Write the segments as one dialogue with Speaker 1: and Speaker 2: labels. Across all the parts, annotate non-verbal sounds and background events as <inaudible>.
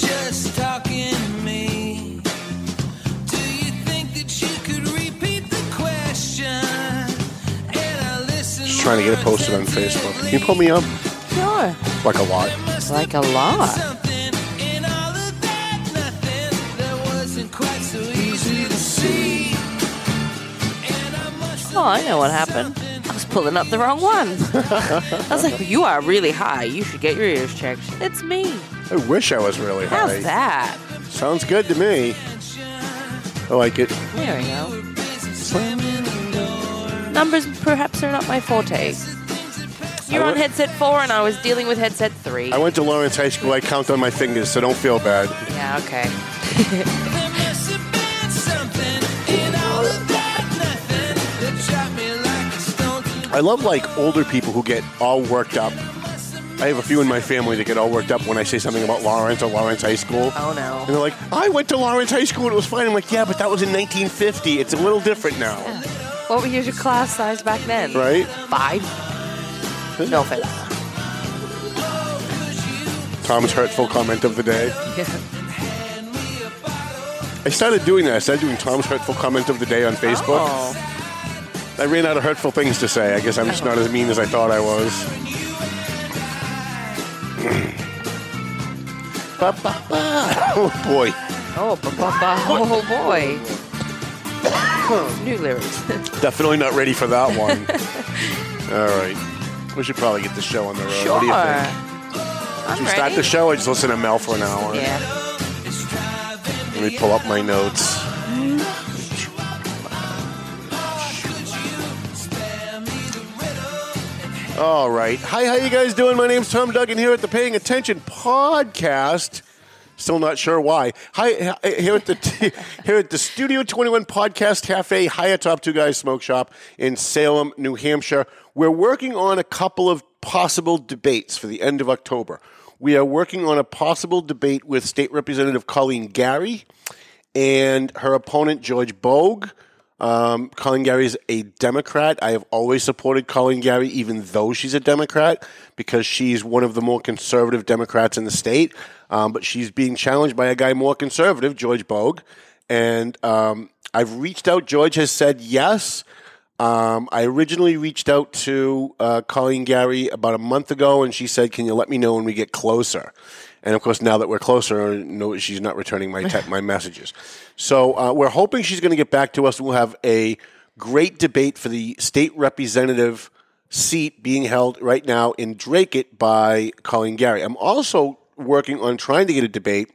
Speaker 1: just talking to me. Do you think that you could repeat the question? And I listened
Speaker 2: Just trying to get it posted on Facebook. Can you pull me up?
Speaker 3: Sure.
Speaker 2: Like a lot.
Speaker 3: Like a lot.
Speaker 1: Something in all of that nothing that wasn't quite so easy to see. And I must have
Speaker 3: Oh, I know what happened. I was pulling up the wrong one. <laughs> I was like, you are really high. You should get your ears checked. It's me.
Speaker 2: I wish I was really
Speaker 3: How's
Speaker 2: high.
Speaker 3: that?
Speaker 2: Sounds good to me. I like it.
Speaker 3: There we go. Numbers perhaps are not my forte. You're
Speaker 2: I
Speaker 3: on headset four, and I was dealing with headset three.
Speaker 2: I went to Lawrence High School. I count on my fingers, so don't feel bad.
Speaker 3: yeah, okay.
Speaker 1: There must have been something in all of that nothing that dropped me like a stone to
Speaker 2: I love like older people who get all worked up. I have a few in my family that get all worked up when I say something about Lawrence or Lawrence High School.
Speaker 3: Oh no!
Speaker 2: And they're like, I went to Lawrence High School and it was fine. I'm like, yeah, but that was in 1950. It's a little different now,
Speaker 3: What was your class size back then?
Speaker 2: right?
Speaker 3: Five. No offense.
Speaker 2: Tom's hurtful comment of the day. I started doing that. I started doing Tom's hurtful comment of the day on Facebook.
Speaker 3: Oh.
Speaker 2: I ran out of hurtful things to say. I guess I'm just not as mean as I thought I was. Ba, ba, ba. Oh boy.
Speaker 3: Oh, ba, ba, ba. oh boy. New lyrics. <laughs>
Speaker 2: Definitely not ready for that one. <laughs> All right. We should probably get the show on the road.
Speaker 3: sure.
Speaker 2: What do you think?
Speaker 3: I'm
Speaker 2: Should we
Speaker 3: ready.
Speaker 2: start the show or just listen to Mel for an hour?
Speaker 3: Yeah.
Speaker 2: Let me pull up my notes. All right. Hi, how you guys doing? My name's Tom Duggan here at the Paying Attention podcast. Still not sure why. Hi, here at the <laughs> here at the Studio 21 Podcast Cafe, high atop Two Guys Smoke Shop in Salem, New Hampshire. We're working on a couple of possible debates for the end of October. We are working on a possible debate with State Representative Colleen Gary and her opponent George Bogue. Um, Colleen Gary is a Democrat. I have always supported Colleen Gary, even though she's a Democrat, because she's one of the more conservative Democrats in the state. Um, but she's being challenged by a guy more conservative, George Bogue. And um, I've reached out. George has said yes. Um, I originally reached out to uh, Colleen Gary about a month ago, and she said, "Can you let me know when we get closer?" And of course, now that we're closer, no, she's not returning my te- my messages. So uh, we're hoping she's going to get back to us. We'll have a great debate for the state representative seat being held right now in Dracut by Colleen Gary. I'm also working on trying to get a debate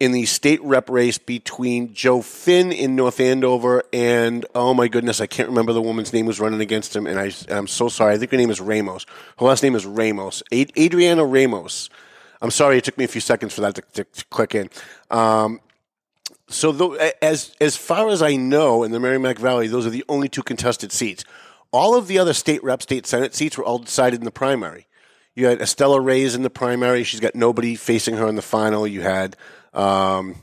Speaker 2: in the state rep race between Joe Finn in North Andover and oh my goodness, I can't remember the woman's name who's running against him, and I, I'm so sorry. I think her name is Ramos. Her last name is Ramos, Ad- Adriana Ramos. I'm sorry, it took me a few seconds for that to, to, to click in. Um, so, as as far as I know, in the Merrimack Valley, those are the only two contested seats. All of the other state rep, state senate seats were all decided in the primary. You had Estela Reyes in the primary. She's got nobody facing her in the final. You had um,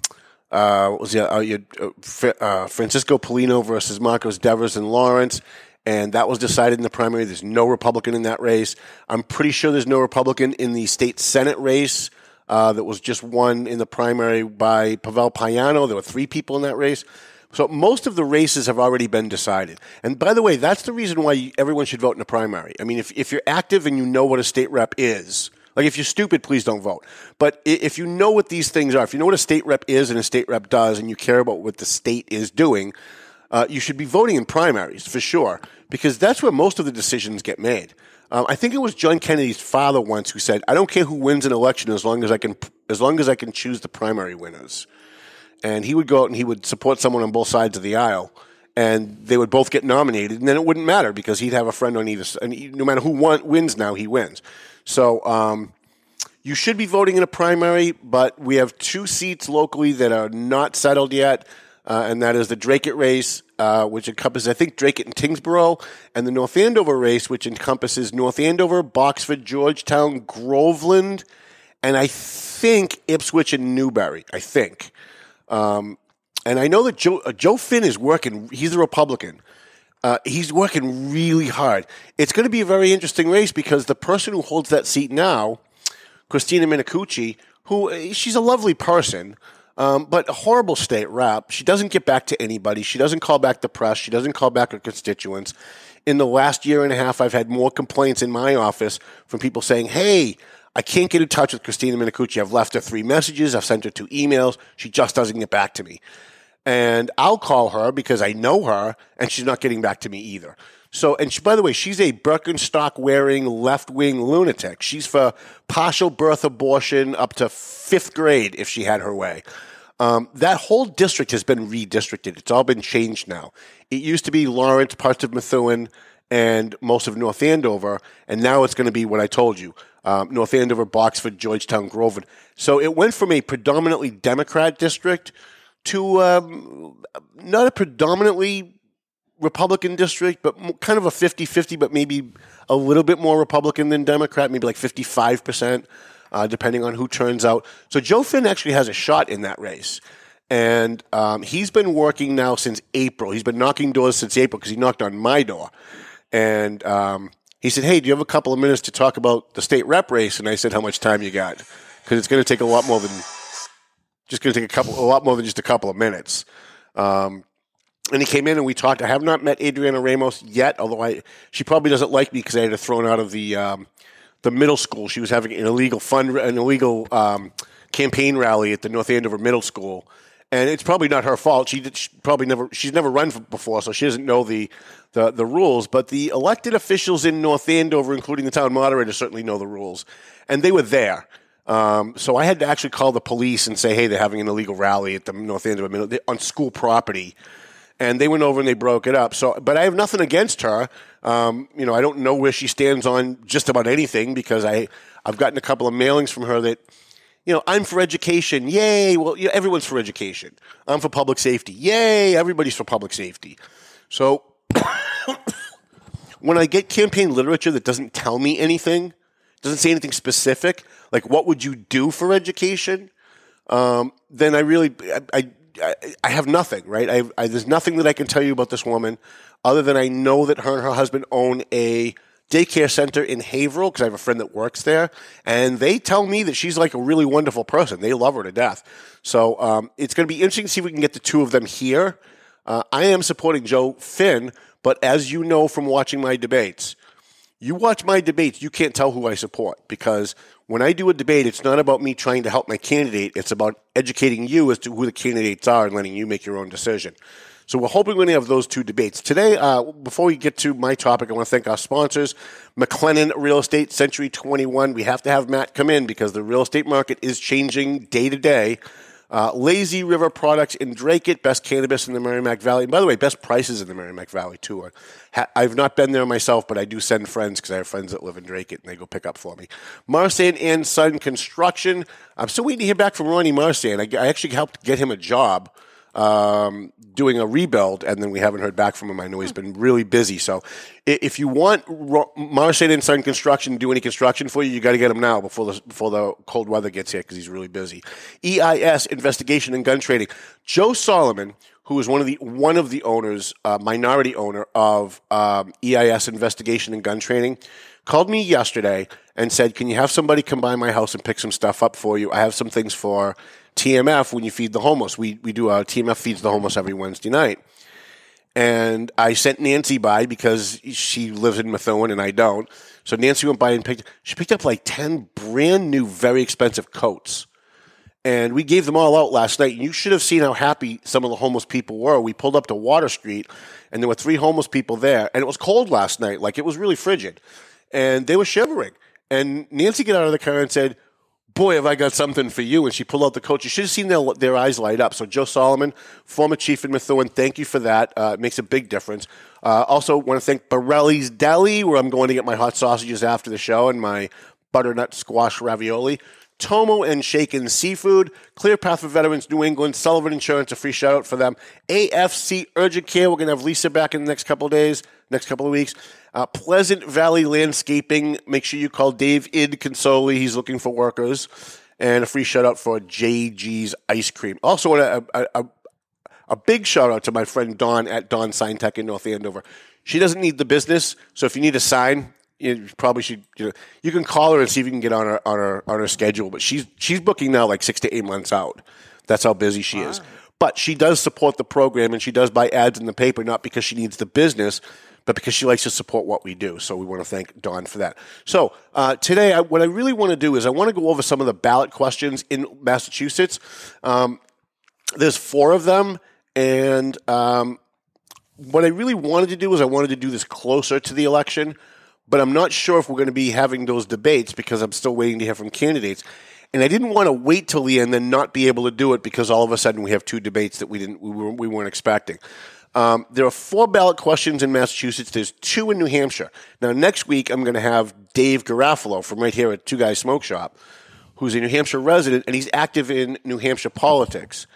Speaker 2: uh, what was the uh, you had, uh, uh, Francisco Paulino versus Marcos Devers and Lawrence, and that was decided in the primary. There's no Republican in that race. I'm pretty sure there's no Republican in the state senate race uh, that was just won in the primary by Pavel Payano. There were three people in that race. So most of the races have already been decided. And by the way, that's the reason why everyone should vote in a primary. I mean, if, if you're active and you know what a state rep is, like if you're stupid, please don't vote. But if you know what these things are, if you know what a state rep is and a state rep does, and you care about what the state is doing, uh, you should be voting in primaries for sure, because that's where most of the decisions get made. Um, I think it was John Kennedy's father once who said, "I don't care who wins an election as long as I can, as long as I can choose the primary winners." and he would go out and he would support someone on both sides of the aisle, and they would both get nominated, and then it wouldn't matter because he'd have a friend on either. And he- no matter who won, wins now, he wins. So, um, You should be voting in a primary, but we have two seats locally that are not settled yet, uh, and that is the Dracut race, uh, which encompasses, I think, Dracut and Tyngsboro, and the North Andover race, which encompasses North Andover, Boxford, Georgetown, Groveland, and I think Ipswich and Newbury. I think. Um, and I know that Joe, uh, Joe Finn is working. He's a Republican. Uh, he's working really hard. It's going to be a very interesting race because the person who holds that seat now, Christina Minicucci, who uh, she's a lovely person, um, but a horrible state rep. She doesn't get back to anybody. She doesn't call back the press. She doesn't call back her constituents. In the last year and a half, I've had more complaints in my office from people saying, "Hey, I can't get in touch with Christina Minicucci. I've left her three messages. I've sent her two emails. She just doesn't get back to me." and I'll call her because I know her, and she's not getting back to me either. So, and she, by the way, she's a Birkenstock wearing left wing lunatic. She's for partial birth abortion up to fifth grade if she had her way. Um, that whole district has been redistricted. It's all been changed now. It used to be Lawrence, parts of Methuen, and most of North Andover, and now it's going to be what I told you um, North Andover, Boxford, Georgetown, Groveland. So it went from a predominantly Democrat district to um, not a predominantly Republican district, but kind of a 50 50, but maybe a little bit more Republican than Democrat, maybe like 55%, uh, depending on who turns out. So Joe Finn actually has a shot in that race. And um, he's been working now since April. He's been knocking doors since April because he knocked on my door. And um, he said, Hey, do you have a couple of minutes to talk about the state rep race? And I said, How much time you got? Because it's going to take a lot more than just going to take a couple, a lot more than just a couple of minutes. Um, and he came in and we talked. I have not met Adriana Ramos yet, although I she probably doesn't like me because I had her thrown out of the um, the middle school. She was having an illegal fund, an illegal um, campaign rally at the North Andover Middle School, and it's probably not her fault. She, did, she probably never she's never run before, so she doesn't know the, the the rules. But the elected officials in North Andover, including the town moderator, certainly know the rules, and they were there. Um, so I had to actually call the police and say, "Hey, they're having an illegal rally at the North Andover on school property," and they went over and they broke it up. So, but I have nothing against her. Um, you know, I don't know where she stands on just about anything because I I've gotten a couple of mailings from her that. You know, I'm for education. Yay. Well, yeah, everyone's for education. I'm for public safety. Yay. Everybody's for public safety. So <coughs> when I get campaign literature that doesn't tell me anything, doesn't say anything specific, like what would you do for education, um, then I really, I, I, I have nothing, right? I, I, there's nothing that I can tell you about this woman other than I know that her and her husband own a daycare center in Haverhill because I have a friend that works there, and they tell me that she's like a really wonderful person. They love her to death. So um, it's going to be interesting to see if we can get the two of them here. Uh, I am supporting Joe Finn, but as you know from watching my debates, you watch my debates, you can't tell who I support because when I do a debate, it's not about me trying to help my candidate. It's about educating you as to who the candidates are and letting you make your own decision. So we're hoping we're going to have those two debates. Today, uh, before we get to my topic, I want to thank our sponsors, McLennan Real Estate, Century 21. We have to have Matt come in because the real estate market is changing day to day. Uh, Lazy River Products in Dracut, best cannabis in the Merrimack Valley. And by the way, best prices in the Merrimack Valley, too. I've not been there myself, but I do send friends because I have friends that live in Dracut and they go pick up for me. Marsan and Son Construction. I'm still waiting to hear back from Ronnie Marsan. I, I actually helped get him a job um, doing a rebuild, and then we haven't heard back from him. I know he's been really busy. So if you want Marsan and Son Construction to do any construction for you, you got to get him now before the before the cold weather gets here because he's really busy. EIS Investigation and Gun Training. Joe Solomon, who is one of the one of the owners, uh, minority owner of um, EIS Investigation and Gun Training, called me yesterday and said, "Can you have somebody come by my house and pick some stuff up for you? I have some things for." TMF when you feed the homeless. We we do uh, a TMF feeds the homeless every Wednesday night. And I sent Nancy by because she lives in Methuen and I don't. So Nancy went by and picked she picked up like 10 brand new very expensive coats. And we gave them all out last night. And you should have seen how happy some of the homeless people were. We pulled up to Water Street and there were three homeless people there. And it was cold last night. Like it was really frigid. And they were shivering. And Nancy got out of the car and said, boy, have I got something for you. And she pulled out the coach. You should have seen their, their eyes light up. So Joe Solomon, former chief in Methuen, thank you for that. Uh, it makes a big difference. Uh, also want to thank Borelli's Deli, where I'm going to get my hot sausages after the show and my butternut squash ravioli. Tomo and Shaken Seafood, Clear Path for Veterans New England, Sullivan Insurance, a free shout out for them. AFC Urgent Care, we're going to have Lisa back in the next couple of days, next couple of weeks. Uh, Pleasant Valley Landscaping, make sure you call Dave Id Consoli, he's looking for workers. And a free shout out for JG's Ice Cream. Also, a, a, a, a big shout out to my friend Dawn at Dawn Sign Tech in North Andover. She doesn't need the business, so if you need a sign, you probably should. You, know, you can call her and see if you can get on her on her on her schedule. But she's she's booking now like six to eight months out. That's how busy she is. But she does support the program and she does buy ads in the paper, not because she needs the business, but because she likes to support what we do. So we want to thank Dawn for that. So uh, today, I, what I really want to do is I want to go over some of the ballot questions in Massachusetts. Um, there's four of them, and um, what I really wanted to do is I wanted to do this closer to the election, but I'm not sure if we're going to be having those debates because I'm still waiting to hear from candidates. And I didn't want to wait till the end and then not be able to do it because all of a sudden we have two debates that we didn't we, were, we weren't expecting. Um, there are four ballot questions in Massachusetts. There's two in New Hampshire. Now next week I'm going to have Dave Garofalo from right here at Two Guys Smoke Shop, who's a New Hampshire resident and he's active in New Hampshire politics.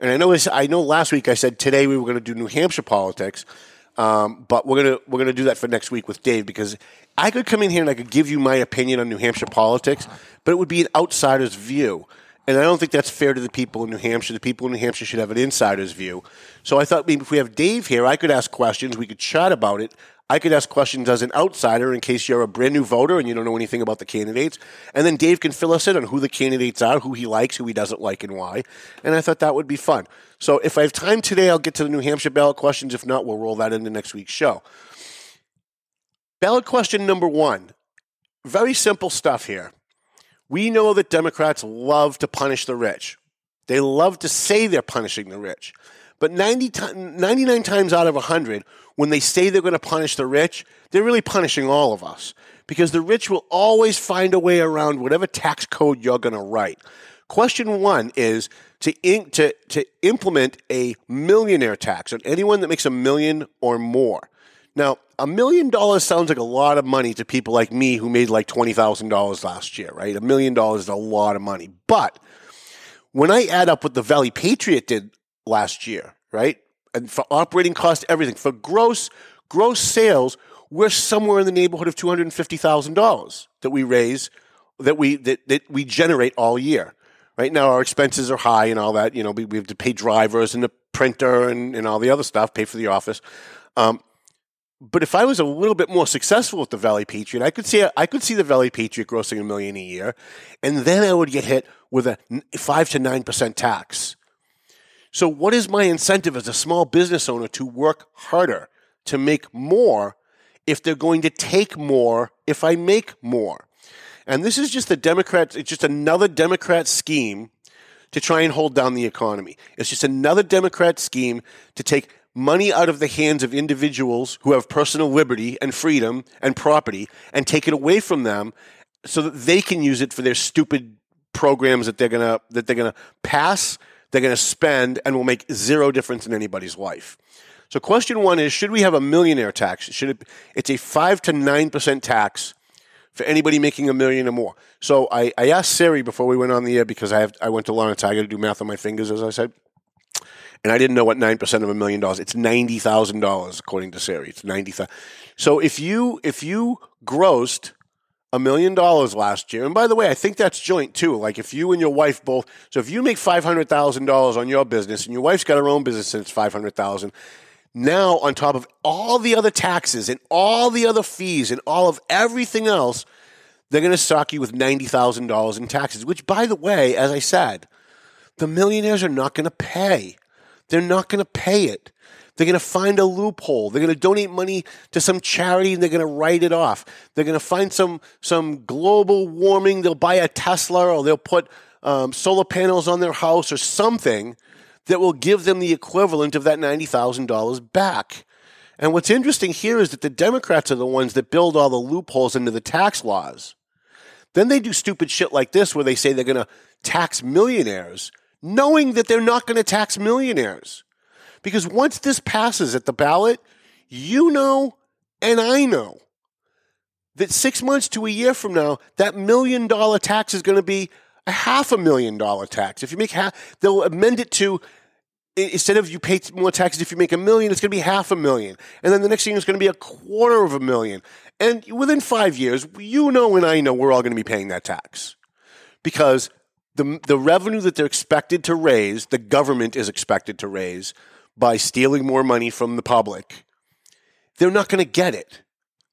Speaker 2: And I know I know last week I said today we were going to do New Hampshire politics, um, but we're gonna we're gonna do that for next week with Dave because I could come in here and I could give you my opinion on New Hampshire politics, but it would be an outsider's view. And I don't think that's fair to the people in New Hampshire. The people in New Hampshire should have an insider's view. So I thought maybe if we have Dave here, I could ask questions. We could chat about it. I could ask questions as an outsider in case you're a brand new voter and you don't know anything about the candidates. And then Dave can fill us in on who the candidates are, who he likes, who he doesn't like, and why. And I thought that would be fun. So if I have time today, I'll get to the New Hampshire ballot questions. If not, we'll roll that into next week's show. Ballot question number one. Very simple stuff here. We know that Democrats love to punish the rich. They love to say they're punishing the rich. But 90 ti- 99 times out of 100, when they say they're going to punish the rich, they're really punishing all of us. Because the rich will always find a way around whatever tax code you're going to write. Question one is to, in, to, to implement a millionaire tax on anyone that makes a million or more. Now, a million dollars sounds like a lot of money to people like me who made like $20,000 last year, right? A million dollars is a lot of money. But when I add up what the Valley Patriot did last year, right? And for operating cost, everything, for gross gross sales, we're somewhere in the neighborhood of two hundred and fifty thousand dollars that we raise, that we that, that we generate all year. Right now, our expenses are high and all that. You know, we, we have to pay drivers and the printer and, and all the other stuff, pay for the office. Um, but if I was a little bit more successful with the Valley Patriot, I could see I could see the Valley Patriot grossing a million a year, and then I would get hit with a five to nine percent tax. So, what is my incentive as a small business owner to work harder to make more if they're going to take more if I make more? And this is just the Democrats, it's just another Democrat scheme to try and hold down the economy. It's just another Democrat scheme to take money out of the hands of individuals who have personal liberty and freedom and property and take it away from them so that they can use it for their stupid programs that they're gonna that they're gonna pass, they're gonna spend, and will make zero difference in anybody's life. So, question one is: Should we have a millionaire tax? Should it? It's a five to nine percent tax for anybody making a million or more. So, I, I asked Siri before we went on the air because I have I went to Lawrence. I got to do math on my fingers, as I said, and I didn't know what nine percent of a million dollars. It's ninety thousand dollars according to Siri. It's ninety thousand. So, if you if you grossed a million dollars last year. And by the way, I think that's joint too. Like if you and your wife both, so if you make five hundred thousand dollars on your business and your wife's got her own business and it's five hundred thousand, now on top of all the other taxes and all the other fees and all of everything else, they're going to sock you with ninety thousand dollars in taxes. Which, by the way, as I said, the millionaires are not going to pay. They're not going to pay it. They're going to find a loophole. They're going to donate money to some charity and they're going to write it off. They're going to find some some global warming. They'll buy a Tesla or they'll put um, solar panels on their house or something that will give them the equivalent of that ninety thousand dollars back. And what's interesting here is that the Democrats are the ones that build all the loopholes into the tax laws. Then they do stupid shit like this where they say they're going to tax millionaires, knowing that they're not going to tax millionaires. Because once this passes at the ballot, you know and I know that six months to a year from now, that million dollar tax is going to be a half a million dollar tax. If you make half, they'll amend it to instead of you pay more taxes if you make a million, it's going to be half a million, and then the next thing is going to be a quarter of a million. And within five years, you know and I know we're all going to be paying that tax because the the revenue that they're expected to raise, the government is expected to raise by stealing more money from the public. They're not going to get it.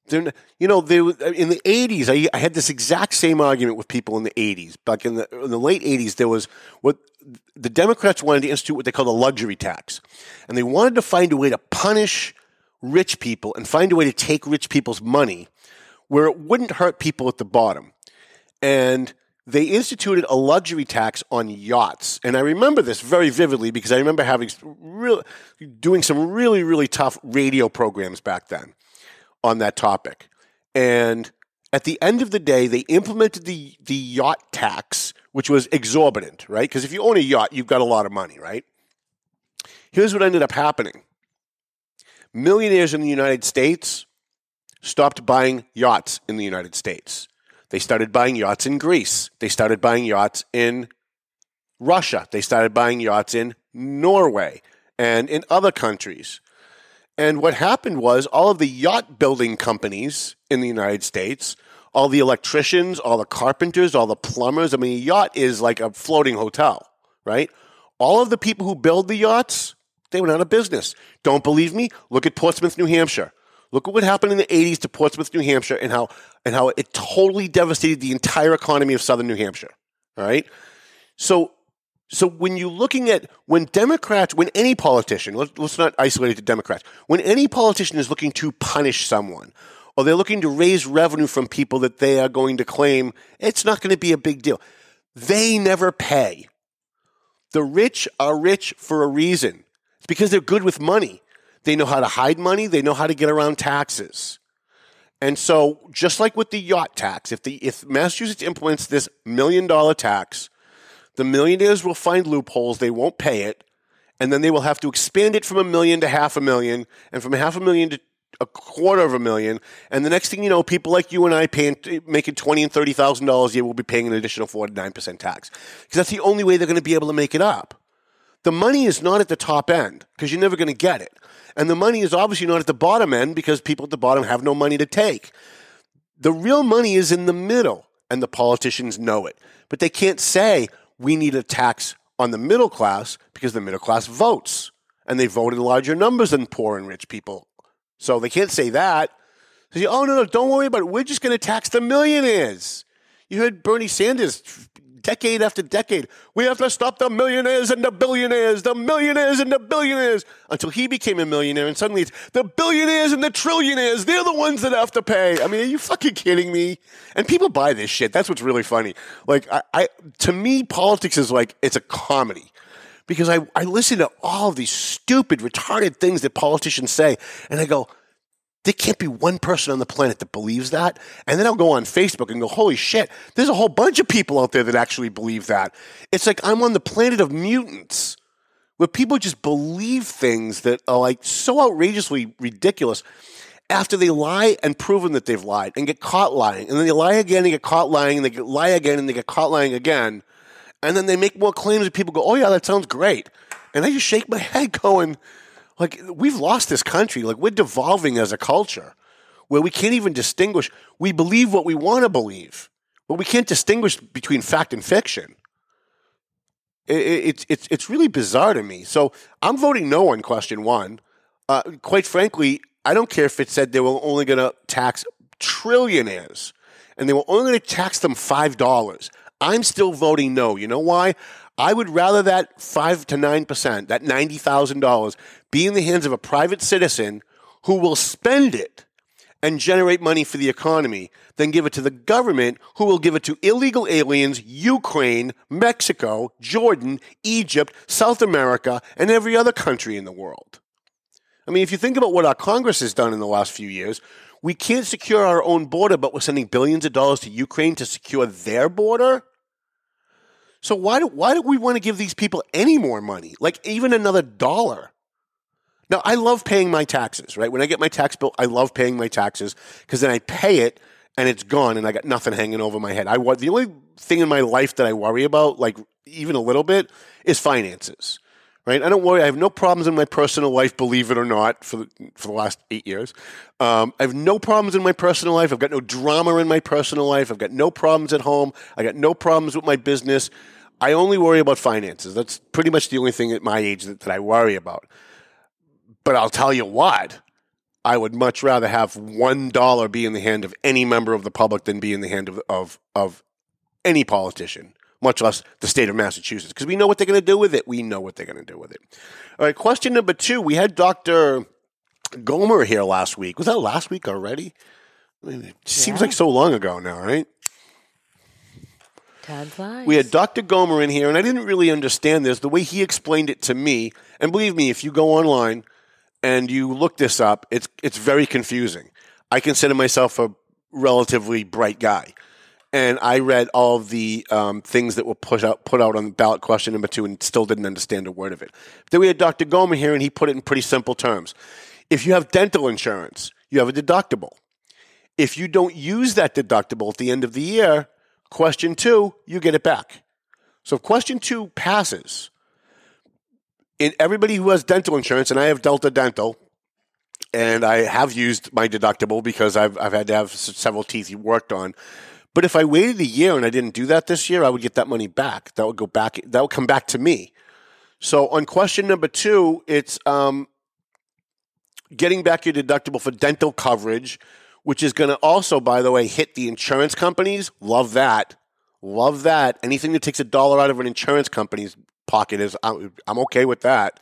Speaker 2: They're you know, they, in the 80s, I, I had this exact same argument with people in the 80s. Back in the, in the late 80s, there was what the Democrats wanted to institute what they called a luxury tax. And they wanted to find a way to punish rich people and find a way to take rich people's money where it wouldn't hurt people at the bottom. And they instituted a luxury tax on yachts. And I remember this very vividly because I remember having real, doing some really, really tough radio programs back then on that topic. And at the end of the day, they implemented the, the yacht tax, which was exorbitant, right? Because if you own a yacht, you've got a lot of money, right? Here's what ended up happening millionaires in the United States stopped buying yachts in the United States. They started buying yachts in Greece. They started buying yachts in Russia. They started buying yachts in Norway and in other countries. And what happened was all of the yacht building companies in the United States, all the electricians, all the carpenters, all the plumbers, I mean, a yacht is like a floating hotel, right? All of the people who build the yachts, they went out of business. Don't believe me? Look at Portsmouth, New Hampshire. Look at what happened in the 80s to Portsmouth, New Hampshire, and how, and how it totally devastated the entire economy of southern New Hampshire. All right? So so when you're looking at when Democrats, when any politician, let's, let's not isolate it to Democrats, when any politician is looking to punish someone, or they're looking to raise revenue from people that they are going to claim it's not going to be a big deal, they never pay. The rich are rich for a reason. It's because they're good with money. They know how to hide money. They know how to get around taxes. And so, just like with the yacht tax, if the if Massachusetts implements this million dollar tax, the millionaires will find loopholes, they won't pay it, and then they will have to expand it from a million to half a million, and from half a million to a quarter of a million. And the next thing you know, people like you and I paying making twenty and thirty thousand dollars a year will be paying an additional forty nine percent tax because that's the only way they're going to be able to make it up. The money is not at the top end because you're never going to get it, and the money is obviously not at the bottom end because people at the bottom have no money to take. The real money is in the middle, and the politicians know it, but they can't say we need a tax on the middle class because the middle class votes and they vote in larger numbers than poor and rich people. So they can't say that. They say, oh, no, no, don't worry about it. We're just going to tax the millionaires. You heard Bernie Sanders decade after decade. We have to stop the millionaires and the billionaires, the millionaires and the billionaires, until he became a millionaire. And suddenly it's the billionaires and the trillionaires. They're the ones that have to pay. I mean, are you fucking kidding me? And people buy this shit. That's what's really funny. Like, I, I to me, politics is like, it's a comedy because I, I listen to all of these stupid, retarded things that politicians say, and I go, there can't be one person on the planet that believes that. And then I'll go on Facebook and go, holy shit, there's a whole bunch of people out there that actually believe that. It's like I'm on the planet of mutants where people just believe things that are like so outrageously ridiculous after they lie and proven that they've lied and get caught lying. And then they lie again and get caught lying and they lie again and they get caught lying again. And then they make more claims and people go, oh yeah, that sounds great. And I just shake my <laughs> head going, like, we've lost this country. Like, we're devolving as a culture where we can't even distinguish. We believe what we want to believe, but we can't distinguish between fact and fiction. It, it, it's, it's, it's really bizarre to me. So I'm voting no on question one. Uh, quite frankly, I don't care if it said they were only going to tax trillionaires and they were only going to tax them $5. I'm still voting no. You know why? I would rather that 5 to 9%, that $90,000, be in the hands of a private citizen who will spend it and generate money for the economy than give it to the government who will give it to illegal aliens, Ukraine, Mexico, Jordan, Egypt, South America, and every other country in the world. I mean, if you think about what our Congress has done in the last few years, we can't secure our own border, but we're sending billions of dollars to Ukraine to secure their border. So why do why do we want to give these people any more money? Like even another dollar? Now I love paying my taxes, right? When I get my tax bill, I love paying my taxes because then I pay it and it's gone, and I got nothing hanging over my head. I the only thing in my life that I worry about, like even a little bit, is finances. Right? I don't worry. I have no problems in my personal life, believe it or not, for the, for the last eight years. Um, I have no problems in my personal life. I've got no drama in my personal life. I've got no problems at home. I got no problems with my business. I only worry about finances. That's pretty much the only thing at my age that, that I worry about. But I'll tell you what, I would much rather have one dollar be in the hand of any member of the public than be in the hand of of, of any politician, much less the state of Massachusetts, because we know what they're going to do with it. We know what they're going to do with it. All right, question number two. We had Dr. Gomer here last week. Was that last week already? I mean, it seems like so long ago now, right?
Speaker 3: Time flies.
Speaker 2: We had Dr. Gomer in here, and I didn't really understand this. The way he explained it to me, and believe me, if you go online and you look this up, it's it's very confusing. I consider myself a relatively bright guy, and I read all of the um, things that were put out put out on ballot question number two, and still didn't understand a word of it. Then we had Dr. Gomer here, and he put it in pretty simple terms. If you have dental insurance, you have a deductible. If you don't use that deductible at the end of the year, question two, you get it back. So if question two passes, in everybody who has dental insurance, and I have Delta Dental, and I have used my deductible because I've, I've had to have several teeth worked on. But if I waited a year and I didn't do that this year, I would get that money back. That would go back. That would come back to me. So on question number two, it's um, getting back your deductible for dental coverage, which is going to also, by the way, hit the insurance companies. Love that. Love that. Anything that takes a dollar out of an insurance company's pocket is I'm, okay with that.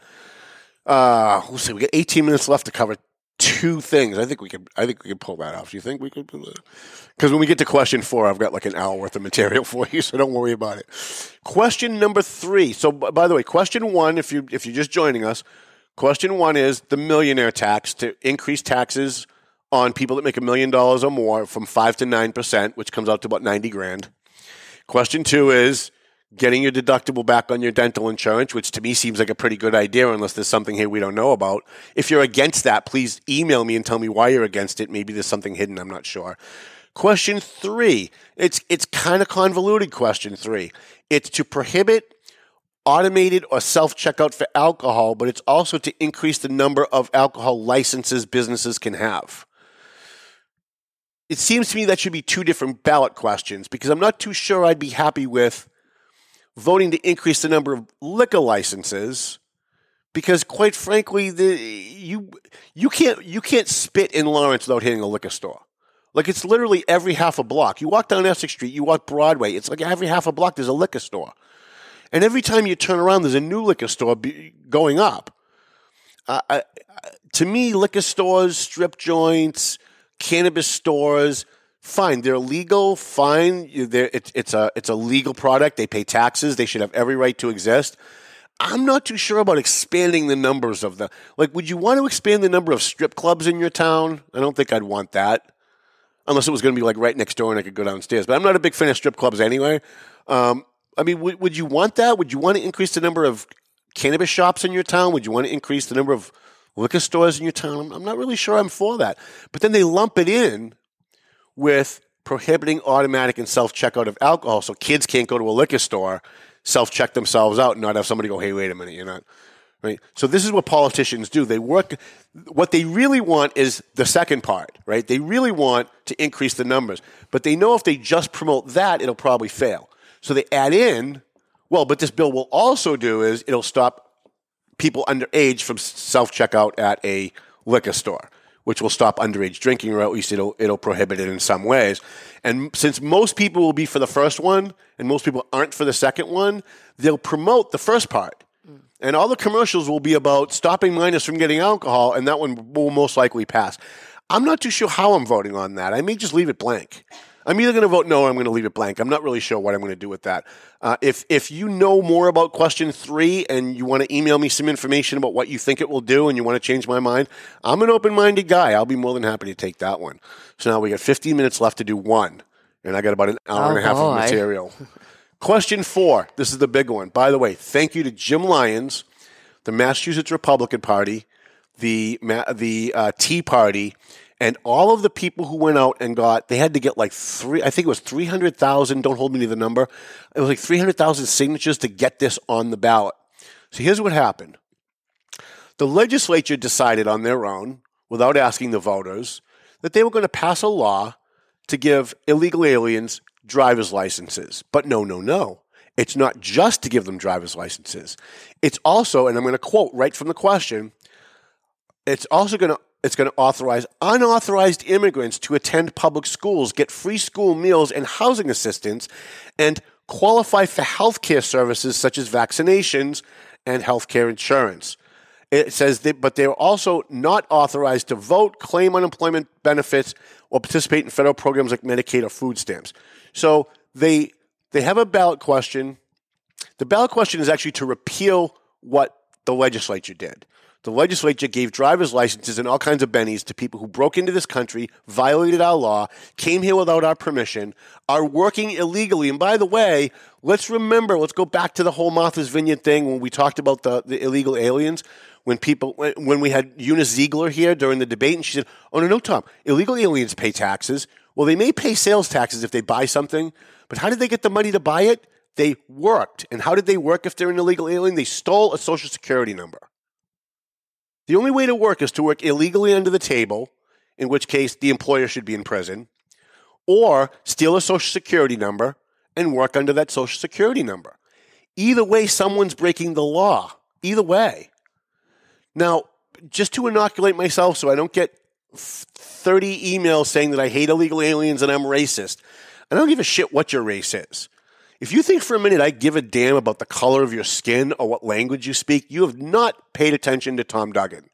Speaker 2: Uh, we'll see. We got 18 minutes left to cover two things. I think we could. I think we could pull that off. Do you think we could? Because when we get to question four, I've got like an hour worth of material <laughs> for you, so don't worry about it. Question number three. So, by the way, question one, if you if you're just joining us, question one is the millionaire tax to increase taxes on people that make a million dollars or more from five to nine percent, which comes out to about ninety grand. Question two is getting your deductible back on your dental insurance, which to me seems like a pretty good idea, unless there's something here we don't know about. If you're against that, please email me and tell me why you're against it. Maybe there's something hidden. I'm not sure. Question three. It's it's kind of convoluted. Question three. It's to prohibit automated or self checkout for alcohol, but it's also to increase the number of alcohol licenses businesses can have it seems to me that should be two different ballot questions because I'm not too sure I'd be happy with voting to increase the number of liquor licenses because quite frankly the you you can't you can't spit in Lawrence without hitting a liquor store. Like it's literally every half a block. You walk down Essex Street, you walk Broadway, it's like every half a block there's a liquor store. And every time you turn around there's a new liquor store be, going up. Uh, I, I- to me liquor stores, strip joints, cannabis stores fine they're legal fine they're, it's, it's a it's a legal product they pay taxes they should have every right to exist. I'm not too sure about expanding the numbers of the like would you want to expand the number of strip clubs in your town? I don't think i'd want that unless it was going to be like right next door and i could go downstairs but i'm not a big fan of strip clubs anyway. Um, i mean would, would you want that? Would you want to increase the number of cannabis shops in your town? Would you want to increase the number of liquor stores in your town i'm, not really sure i'm for that but then they lump it in with prohibiting automatic and self checkout of alcohol, so kids can't go to a liquor store, self check themselves out, and not have somebody go, "Hey, wait a minute, you're not." Right. So this is what politicians do. They work. What they really want is the second part, right? They really want to increase the numbers, but they know if they just promote that, it'll probably fail. So they add in, well, but this bill will also do is it'll stop people underage from self checkout at a liquor store, which will stop underage drinking, or at least it'll it'll prohibit it in some ways. And since most people will be for the first one, and most people aren't for the second one, they'll promote the first part. Mm. And all the commercials will be about stopping minors from getting alcohol, and that one will most likely pass. I'm not too sure how I'm voting on that. I may just leave it blank. I'm either going to vote no or I'm going to leave it blank. I'm not really sure what I'm going to do with that. Uh, if if you know more about question three and you want to email me some information about what you think it will do and you want to change my mind, I'm an open minded guy. I'll be more than happy to take that one. So now we got 15 minutes left to do one, and I got about an hour and a
Speaker 3: Oh,
Speaker 2: half of material. Question four. This is the big one. By the way, thank you to Jim Lyons, the Massachusetts Republican Party, the the uh, Tea Party, And all of the people who went out and got, they had to get like three, I think it was 300,000, don't hold me to the number. It was like 300,000 signatures to get this on the ballot. So here's what happened the legislature decided on their own, without asking the voters, that they were going to pass a law to give illegal aliens driver's licenses. But no, no, no. It's not just to give them driver's licenses. It's also, and I'm going to quote right from the question, it's also going to it's going to authorize unauthorized immigrants to attend public schools, get free school meals and housing assistance, and qualify for health care services such as vaccinations and health care insurance. It says that, but they're also not authorized to vote, claim unemployment benefits, or participate in federal programs like Medicaid or food stamps. So they they have a ballot question. The ballot question is actually to repeal what the legislature did. The legislature gave driver's licenses and all kinds of bennies to people who broke into this country, violated our law, came here without our permission, are working illegally. And by the way, let's remember, let's go back to the whole Martha's Vineyard thing when we talked about the, the illegal aliens. When people, when, we had Eunice Zeigler here during the debate, and she said, "Oh no, no, Tom, illegal aliens pay taxes. Well, they may pay sales taxes if they buy something, but how did they get the money to buy it? They worked. And how did they work if they're an illegal alien? They stole a social security number. The only way to work is to work illegally under the table, in which case the employer should be in prison, or steal a social security number and work under that social security number. Either way, someone's breaking the law. Either way. Now, just to inoculate myself so I don't get 30 emails saying that I hate illegal aliens and I'm racist, I don't give a shit what your race is. If you think for a minute I give a damn about the color of your skin or what language you speak, you have not paid attention to Tom Duggan.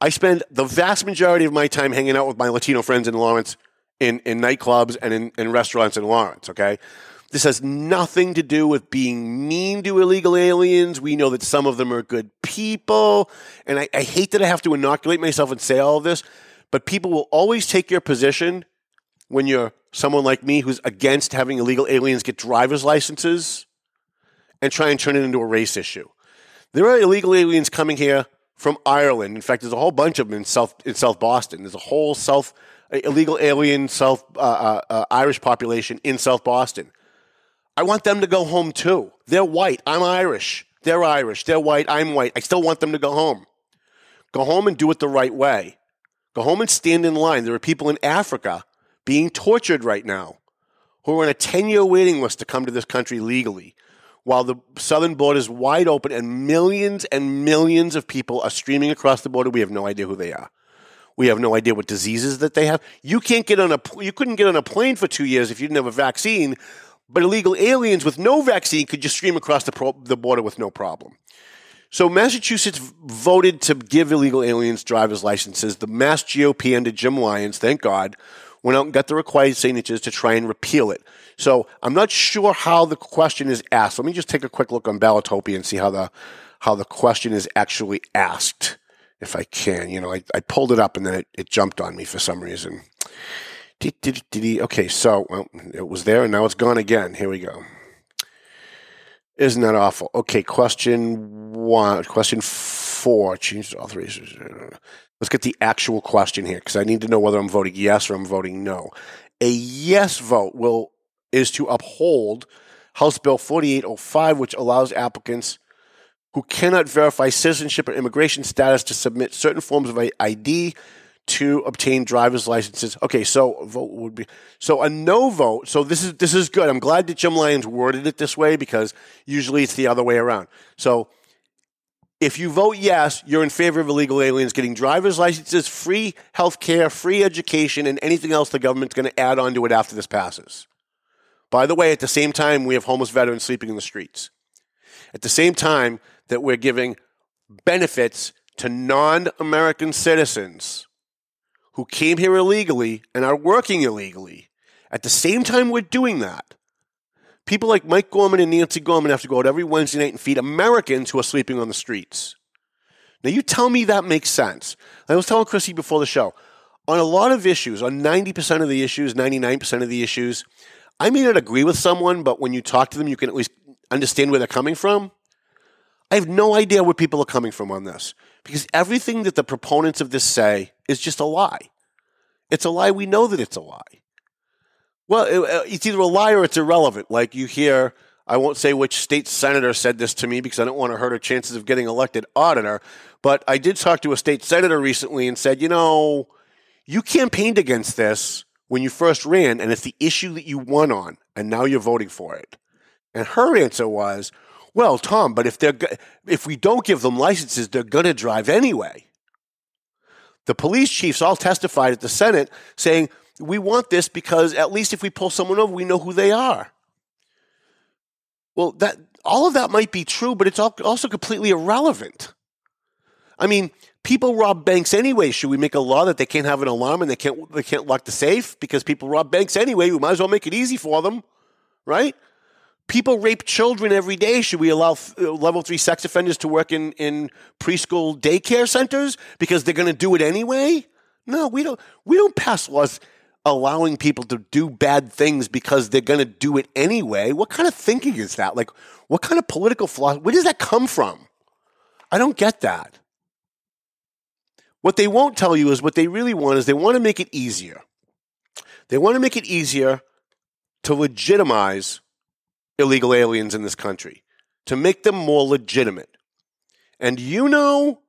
Speaker 2: I spend the vast majority of my time hanging out with my Latino friends in Lawrence in, in nightclubs and in, in restaurants in Lawrence, okay? This has nothing to do with being mean to illegal aliens. We know that some of them are good people. And I, I hate that I have to inoculate myself and say all of this, but people will always take your position when you're someone like me who's against having illegal aliens get driver's licenses and try and turn it into a race issue. There are illegal aliens coming here from Ireland. In fact, there's a whole bunch of them in South in South Boston. There's a whole South illegal alien South uh, uh, uh, Irish population in South Boston. I want them to go home too. They're white. I'm Irish. They're Irish. They're white. I'm white. I still want them to go home. Go home and do it the right way. Go home and stand in line. There are people in Africa being tortured right now who are on a 10 year waiting list to come to this country legally while the southern border is wide open and millions and millions of people are streaming across the border. We have no idea who they are. We have no idea what diseases that they have. You can't get on a you couldn't get on a plane for two years if you didn't have a vaccine. But illegal aliens with no vaccine could just stream across the, pro- the border with no problem. So Massachusetts voted to give illegal aliens driver's licenses. The Mass GOP under Jim Lyons, thank God, went out and got the required signatures to try and repeal it. So I'm not sure how the question is asked. Let me just take a quick look on Ballotpedia and see how the how the question is actually asked, if I can. You know, I, I pulled it up and then it, it jumped on me for some reason. Okay, so well, it was there and now it's gone again. Here we go. Isn't that awful? Okay, question one, question four. Change authorization. Let's get the actual question here because I need to know whether I'm voting yes or I'm voting no. A yes vote will is to uphold House Bill 4805, which allows applicants who cannot verify citizenship or immigration status to submit certain forms of ID to obtain driver's licenses. Okay, so vote would be so a no vote. So this is this is good. I'm glad that Jim Lyons worded it this way because usually it's the other way around. So if you vote yes, you're in favor of illegal aliens getting driver's licenses, free health care, free education, and anything else the government's going to add on to it after this passes. By the way, at the same time, we have homeless veterans sleeping in the streets. At the same time that we're giving benefits to non American citizens who came here illegally and are working illegally, at the same time we're doing that, People like Mike Gorman and Nancy Gorman have to go out every Wednesday night and feed Americans who are sleeping on the streets. Now, you tell me that makes sense. I was telling Chrissy before the show, on a lot of issues, on 90% of the issues, 99% of the issues, I may not agree with someone, but when you talk to them, you can at least understand where they're coming from. I have no idea where people are coming from on this because everything that the proponents of this say is just a lie. It's a lie. We know that it's a lie. Well, it- uh, it's either a lie or it's irrelevant. Like you hear, I won't say which state senator said this to me because I don't want to hurt her chances of getting elected auditor. But I did talk to a state senator recently and said, you know, you campaigned against this when you first ran, and it's the issue that you won on, and now you're voting for it. And her answer was, well, Tom, but if they're if we don't give them licenses, they're going to drive anyway. The police chiefs all testified at the Senate saying, we want this because at least if we pull someone over, we know who they are. Well, that all of that might be true, but it's al- also completely irrelevant. I mean, people rob banks anyway. Should we make a law that they can't have an alarm and they can't they can't lock the safe because people rob banks anyway? We might as well make it easy for them, right? People rape children every day. Should we allow uh, level three sex offenders to work in, in preschool daycare centers because they're going to do it anyway? No, we don't. We don't pass laws allowing people to do bad things because they're going to do it anyway. What kind of thinking is that? Like, what kind of political philosophy? Where does that come from? I don't get that. What they won't tell you is what they really want is they want to make it easier. They want to make it easier to legitimize illegal aliens in this country, to make them more legitimate. And you know,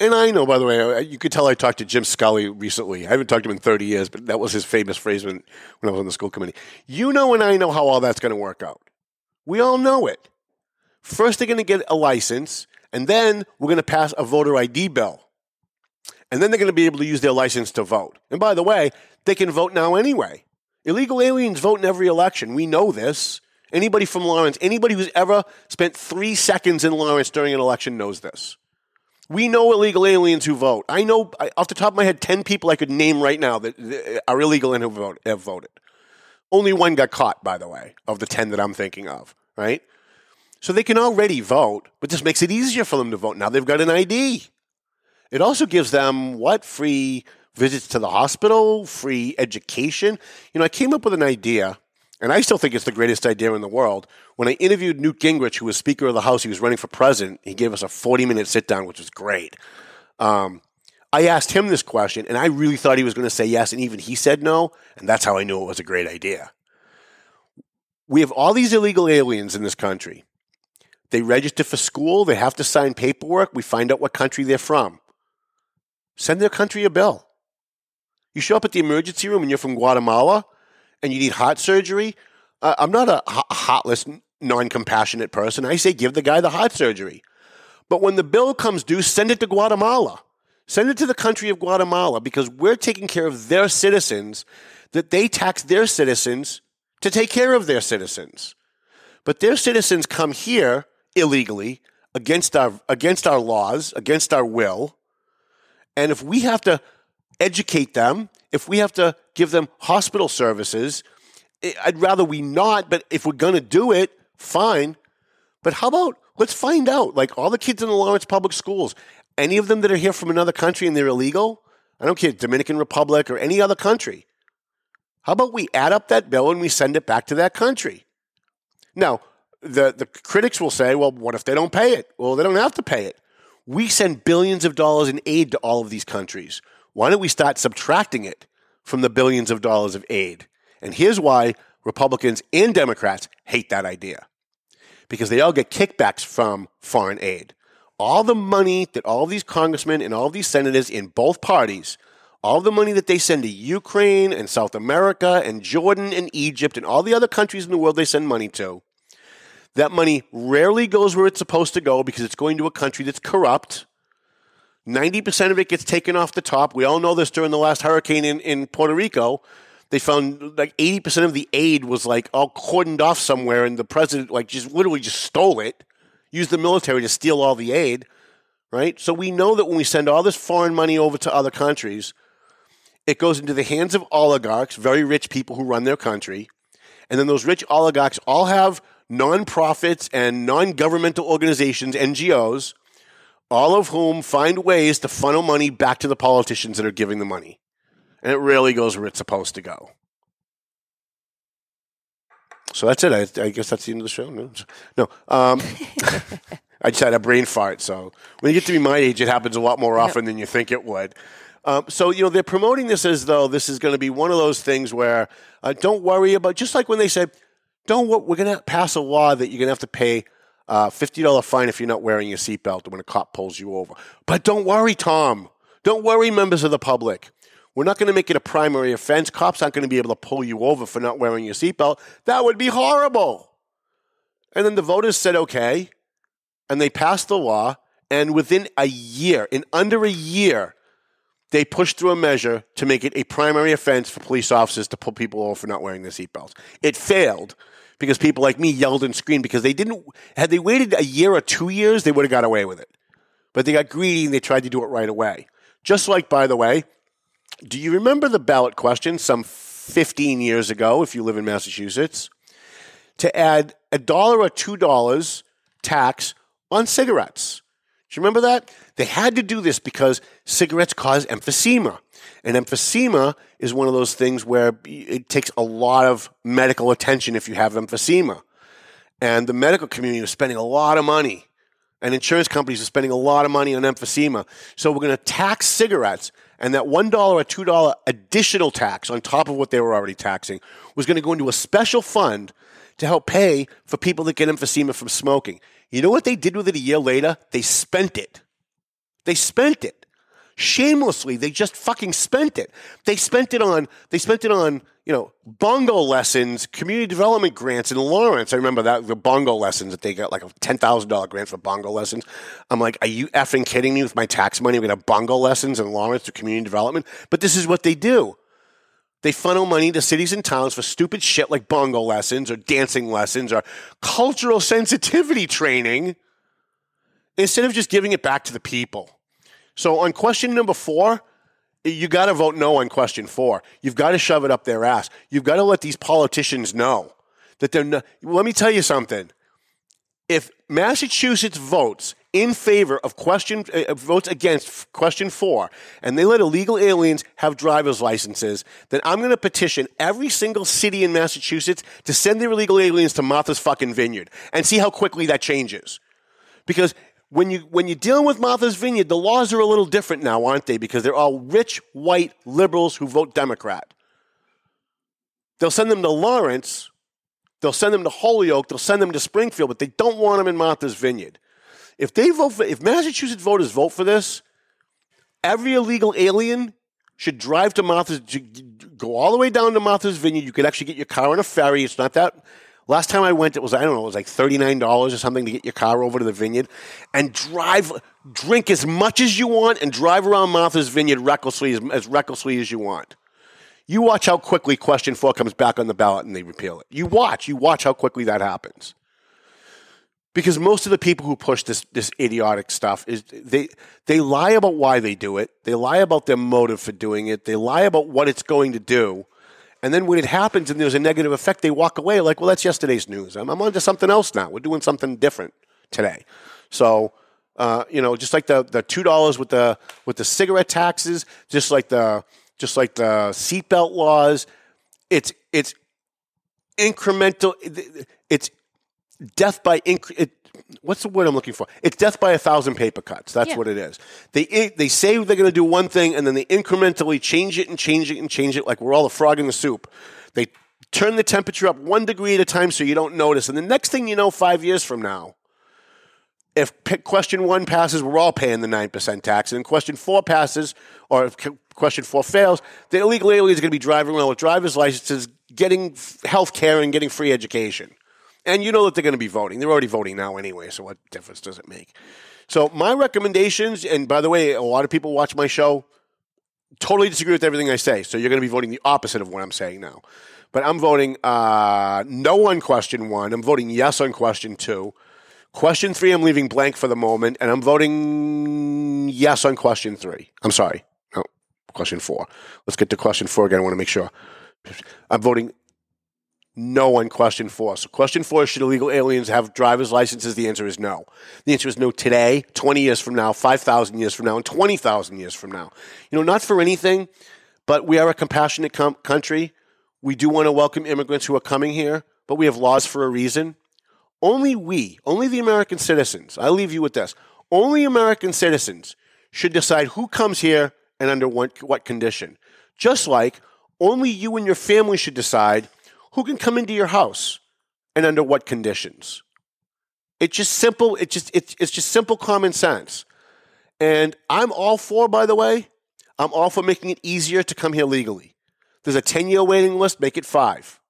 Speaker 2: and I know, by the way, you could tell I talked to Jim Scully recently. I haven't talked to him in 30 years, but that was his famous phrase when, when I was on the school committee. You know, and I know how all that's going to work out. We all know it. First, they're going to get a license, and then we're going to pass a voter ID bill. And then they're going to be able to use their license to vote. And by the way, they can vote now anyway. Illegal aliens vote in every election. We know this. Anybody from Lawrence, anybody who's ever spent three seconds in Lawrence during an election knows this. We know illegal aliens who vote. I know I- off the top of my head 10 people I could name right now that uh, are illegal and who vote, have voted. Only one got caught, by the way, of the 10 that I'm thinking of, right? So they can already vote, but this makes it easier for them to vote. Now they've got an ID. It also gives them what? Free visits to the hospital, free education. You know, I came up with an idea, and I still think it's the greatest idea in the world. When I interviewed Newt Gingrich, who was Speaker of the House, he was running for president. He gave us a 40 minute sit down, which was great. Um, I asked him this question, and I really thought he was going to say yes, and even he said no, and that's how I knew it was a great idea. We have all these illegal aliens in this country. They register for school, they have to sign paperwork, we find out what country they're from. Send their country a bill. You show up at the emergency room and you're from Guatemala and you need heart surgery. Uh, I'm not a heartless, non compassionate person. I say give the guy the heart surgery. But when the bill comes due, send it to Guatemala. Send it to the country of Guatemala because we're taking care of their citizens, that they tax their citizens to take care of their citizens. But their citizens come here illegally against our against our laws, against our will. And if we have to educate them, if we have to give them hospital services, I'd rather we not, but if we're going to do it, fine. But how about let's find out like all the kids in the Lawrence public schools, any of them that are here from another country and they're illegal? I don't care, Dominican Republic or any other country. How about we add up that bill and we send it back to that country? Now, the, the critics will say, well, what if they don't pay it? Well, they don't have to pay it. We send billions of dollars in aid to all of these countries. Why don't we start subtracting it from the billions of dollars of aid? And here's why Republicans and Democrats hate that idea because they all get kickbacks from foreign aid. All the money that all these congressmen and all these senators in both parties, all the money that they send to Ukraine and South America and Jordan and Egypt and all the other countries in the world they send money to, that money rarely goes where it's supposed to go because it's going to a country that's corrupt. 90% of it gets taken off the top. We all know this during the last hurricane in, in Puerto Rico. They found like 80% of the aid was like all cordoned off somewhere, and the president like just literally just stole it, used the military to steal all the aid, right? So we know that when we send all this foreign money over to other countries, it goes into the hands of oligarchs, very rich people who run their country. And then those rich oligarchs all have nonprofits and non governmental organizations, NGOs, all of whom find ways to funnel money back to the politicians that are giving the money. And it rarely goes where it's supposed to go. So that's it. I, I guess that's the end of the show. No, no um, <laughs> I just had a brain fart. So when you get to be my age, it happens a lot more often than you think it would. Um, so you know they're promoting this as though this is going to be one of those things where uh, don't worry about just like when they said don't we're going to pass a law that you're going to have to pay uh, fifty dollar fine if you're not wearing your seatbelt when a cop pulls you over. But don't worry, Tom. Don't worry, members of the public. We're not going to make it a primary offense. Cops aren't going to be able to pull you over for not wearing your seatbelt. That would be horrible. And then the voters said okay, and they passed the law. And within a year, in under a year, they pushed through a measure to make it a primary offense for police officers to pull people over for not wearing their seatbelts. It failed because people like me yelled and screamed because they didn't. Had they waited a year or two years, they would have got away with it. But they got greedy and they tried to do it right away. Just like, by the way, do you remember the ballot question some 15 years ago, if you live in Massachusetts, to add a dollar or two dollars tax on cigarettes? Do you remember that? They had to do this because cigarettes cause emphysema. And emphysema is one of those things where it takes a lot of medical attention if you have emphysema. And the medical community was spending a lot of money, and insurance companies are spending a lot of money on emphysema. So we're going to tax cigarettes, and that $1 or $2 additional tax on top of what they were already taxing was going to go into a special fund to help pay for people that get emphysema from smoking. You know what they did with it a year later? They spent it. They spent it shamelessly. They just fucking spent it. They spent it on. They spent it on you know bongo lessons, community development grants in Lawrence. I remember that the bongo lessons that they got like a ten thousand dollar grant for bongo lessons. I'm like, are you effing kidding me? With my tax money, we're gonna bongo lessons in Lawrence to community development. But this is what they do. They funnel money to cities and towns for stupid shit like bongo lessons or dancing lessons or cultural sensitivity training instead of just giving it back to the people. So on question number four, you got to vote no on question four. You've got to shove it up their ass. You've got to let these politicians know that they're not. Let me tell you something. If Massachusetts votes in favor of question uh, votes against question four, and they let illegal aliens have driver's licenses, then I'm going to petition every single city in Massachusetts to send their illegal aliens to Martha's fucking Vineyard and see how quickly that changes. Because when you when you're dealing with Martha's Vineyard, the laws are a little different now, aren't they? Because they're all rich white liberals who vote Democrat. They'll send them to Lawrence, they'll send them to Holyoke, they'll send them to Springfield, but they don't want them in Martha's Vineyard. If they vote for, if Massachusetts voters vote for this, every illegal alien should drive to Martha's, go all the way down to Martha's Vineyard. You could actually get your car on a ferry. It's not that Last time I went, it was I don't know, it was like thirty nine dollars or something to get your car over to the vineyard, and drive, drink as much as you want, and drive around Martha's Vineyard recklessly as, as recklessly as you want. You watch how quickly question four comes back on the ballot and they repeal it. You watch, you watch how quickly that happens. Because most of the people who push this this idiotic stuff is they they lie about why they do it. They lie about their motive for doing it. They lie about what it's going to do and then when it happens and there's a negative effect, they walk away like, well, that's yesterday's news. I'm, I'm on to something else now. We're doing something different today. So, uh, you know, just like the, the two dollars with the with the cigarette taxes, just like the just like the seatbelt laws, it's it's incremental. It's death by inc- it, what's the word I'm looking for? It's death by a thousand paper cuts. That's
Speaker 3: Yeah.
Speaker 2: what it is. They they say they're going to do one thing, and then they incrementally change it and change it and change it, like we're all a frog in the soup. They turn the temperature up one degree at a time, so you don't notice, and the next thing you know, five years from now. If question one passes, we're all paying the 9% tax. And question four passes, or if question four fails, the illegal aliens are going to be driving around with driver's licenses, getting health care and getting free education. And you know that they're going to be voting. They're already voting now anyway, so what difference does it make? So, my recommendations, and by the way, a lot of people watch my show, totally disagree with everything I say. So, you're going to be voting the opposite of what I'm saying now. But I'm voting uh, no on question one. I'm voting yes on question two. Question three, I'm leaving blank for the moment, and I'm voting yes on question three. I'm sorry. No, question four. Let's get to question four again. I want to make sure. I'm voting no on question four. So, question four should illegal aliens have driver's licenses? The answer is no. The answer is no today, 20 years from now, 5,000 years from now, and 20,000 years from now. You know, not for anything, but we are a compassionate com- country. We do want to welcome immigrants who are coming here, but we have laws for a reason. Only we, only the American citizens, I'll leave you with this. Only American citizens should decide who comes here and under what, what condition. Just like only you and your family should decide who can come into your house and under what conditions. It's just simple. It's just it's, it's just simple common sense. And I'm all for, by the way, I'm all for making it easier to come here legally. There's a 10 year waiting list, make it five.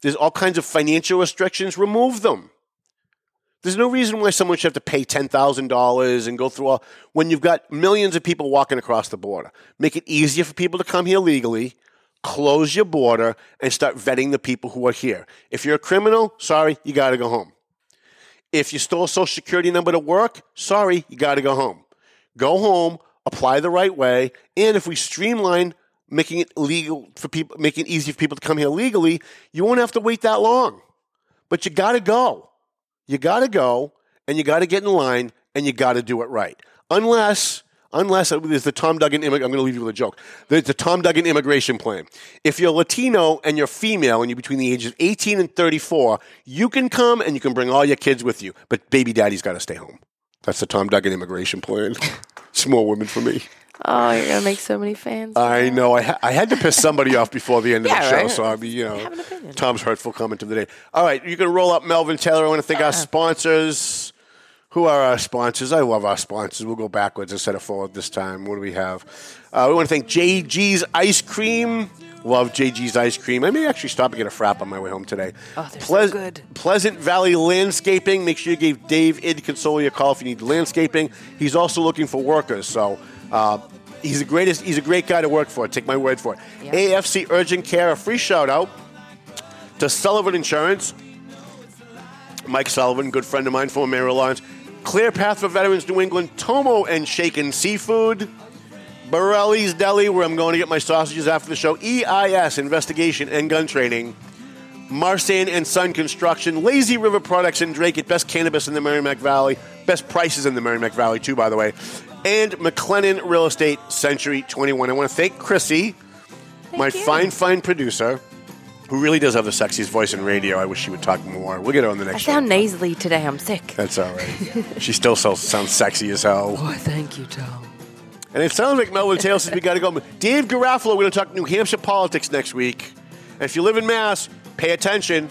Speaker 2: There's all kinds of financial restrictions, remove them. There's no reason why someone should have to pay $10,000 and go through all, when you've got millions of people walking across the border. Make it easier for people to come here legally, close your border, and start vetting the people who are here. If you're a criminal, sorry, you got to go home. If you stole a social security number to work, sorry, you got to go home. Go home, apply the right way, and if we streamline making it legal for people, making it easy for people to come here legally, you won't have to wait that long. But you got to go. You got to go and you got to get in line and you got to do it right. Unless, unless there's the Tom Duggan, immig- I'm going to leave you with a joke. There's the Tom Duggan immigration plan. If you're Latino and you're female and you're between the ages of 18 and 34, you can come and you can bring all your kids with you, but baby daddy's got to stay home. That's the Tom Duggan immigration plan. <laughs> Small women for me.
Speaker 3: Oh, you're gonna make so many fans.
Speaker 2: I know. I, ha- I had to piss somebody off before the end of
Speaker 3: Yeah,
Speaker 2: the show,
Speaker 3: right.
Speaker 2: so I'll be, you know,
Speaker 3: Have an opinion.
Speaker 2: Tom's hurtful comment of the day. All right, you can roll up Melvin Taylor. I want to thank our uh-uh. sponsors. Who are our sponsors? I love our sponsors. We'll go backwards instead of forward this time. What do we have? Uh, we want to thank JG's Ice Cream. Love JG's Ice Cream. I may actually stop and get a frap on my way home today.
Speaker 3: Oh, they're so good.
Speaker 2: Pleasant Valley Landscaping. Make sure you give Dave Id Consoli a call if you need landscaping. He's also looking for workers, so uh, he's the greatest. He's a great guy to work for. Take my word for it.
Speaker 3: Yeah.
Speaker 2: AFC Urgent Care. A free shout out to Sullivan Insurance. Mike Sullivan, good friend of mine, former Mayor of Lawrence. Clear Path for Veterans New England, Tomo and Shaken Seafood, Borelli's Deli, where I'm going to get my sausages after the show, EIS, Investigation and Gun Training, Marsan and Son Construction, Lazy River Products and Drake at Best Cannabis in the Merrimack Valley, best prices in the Merrimack Valley, too, by the way, and McLennan Real Estate Century 21. I want to thank Chrissy, my
Speaker 3: you.
Speaker 2: fine, fine producer, who really does have the sexiest voice in radio. I wish she would talk more. We'll get her on the next
Speaker 3: I
Speaker 2: show.
Speaker 3: sound nasally today. I'm sick.
Speaker 2: That's all right. she still so, sounds sexy as hell.
Speaker 3: Oh, thank you, Tom.
Speaker 2: And it sounds like Melvin Taylor says we got to go. Dave Garofalo, we're going to talk New Hampshire politics next week. And if you live in Mass, pay attention.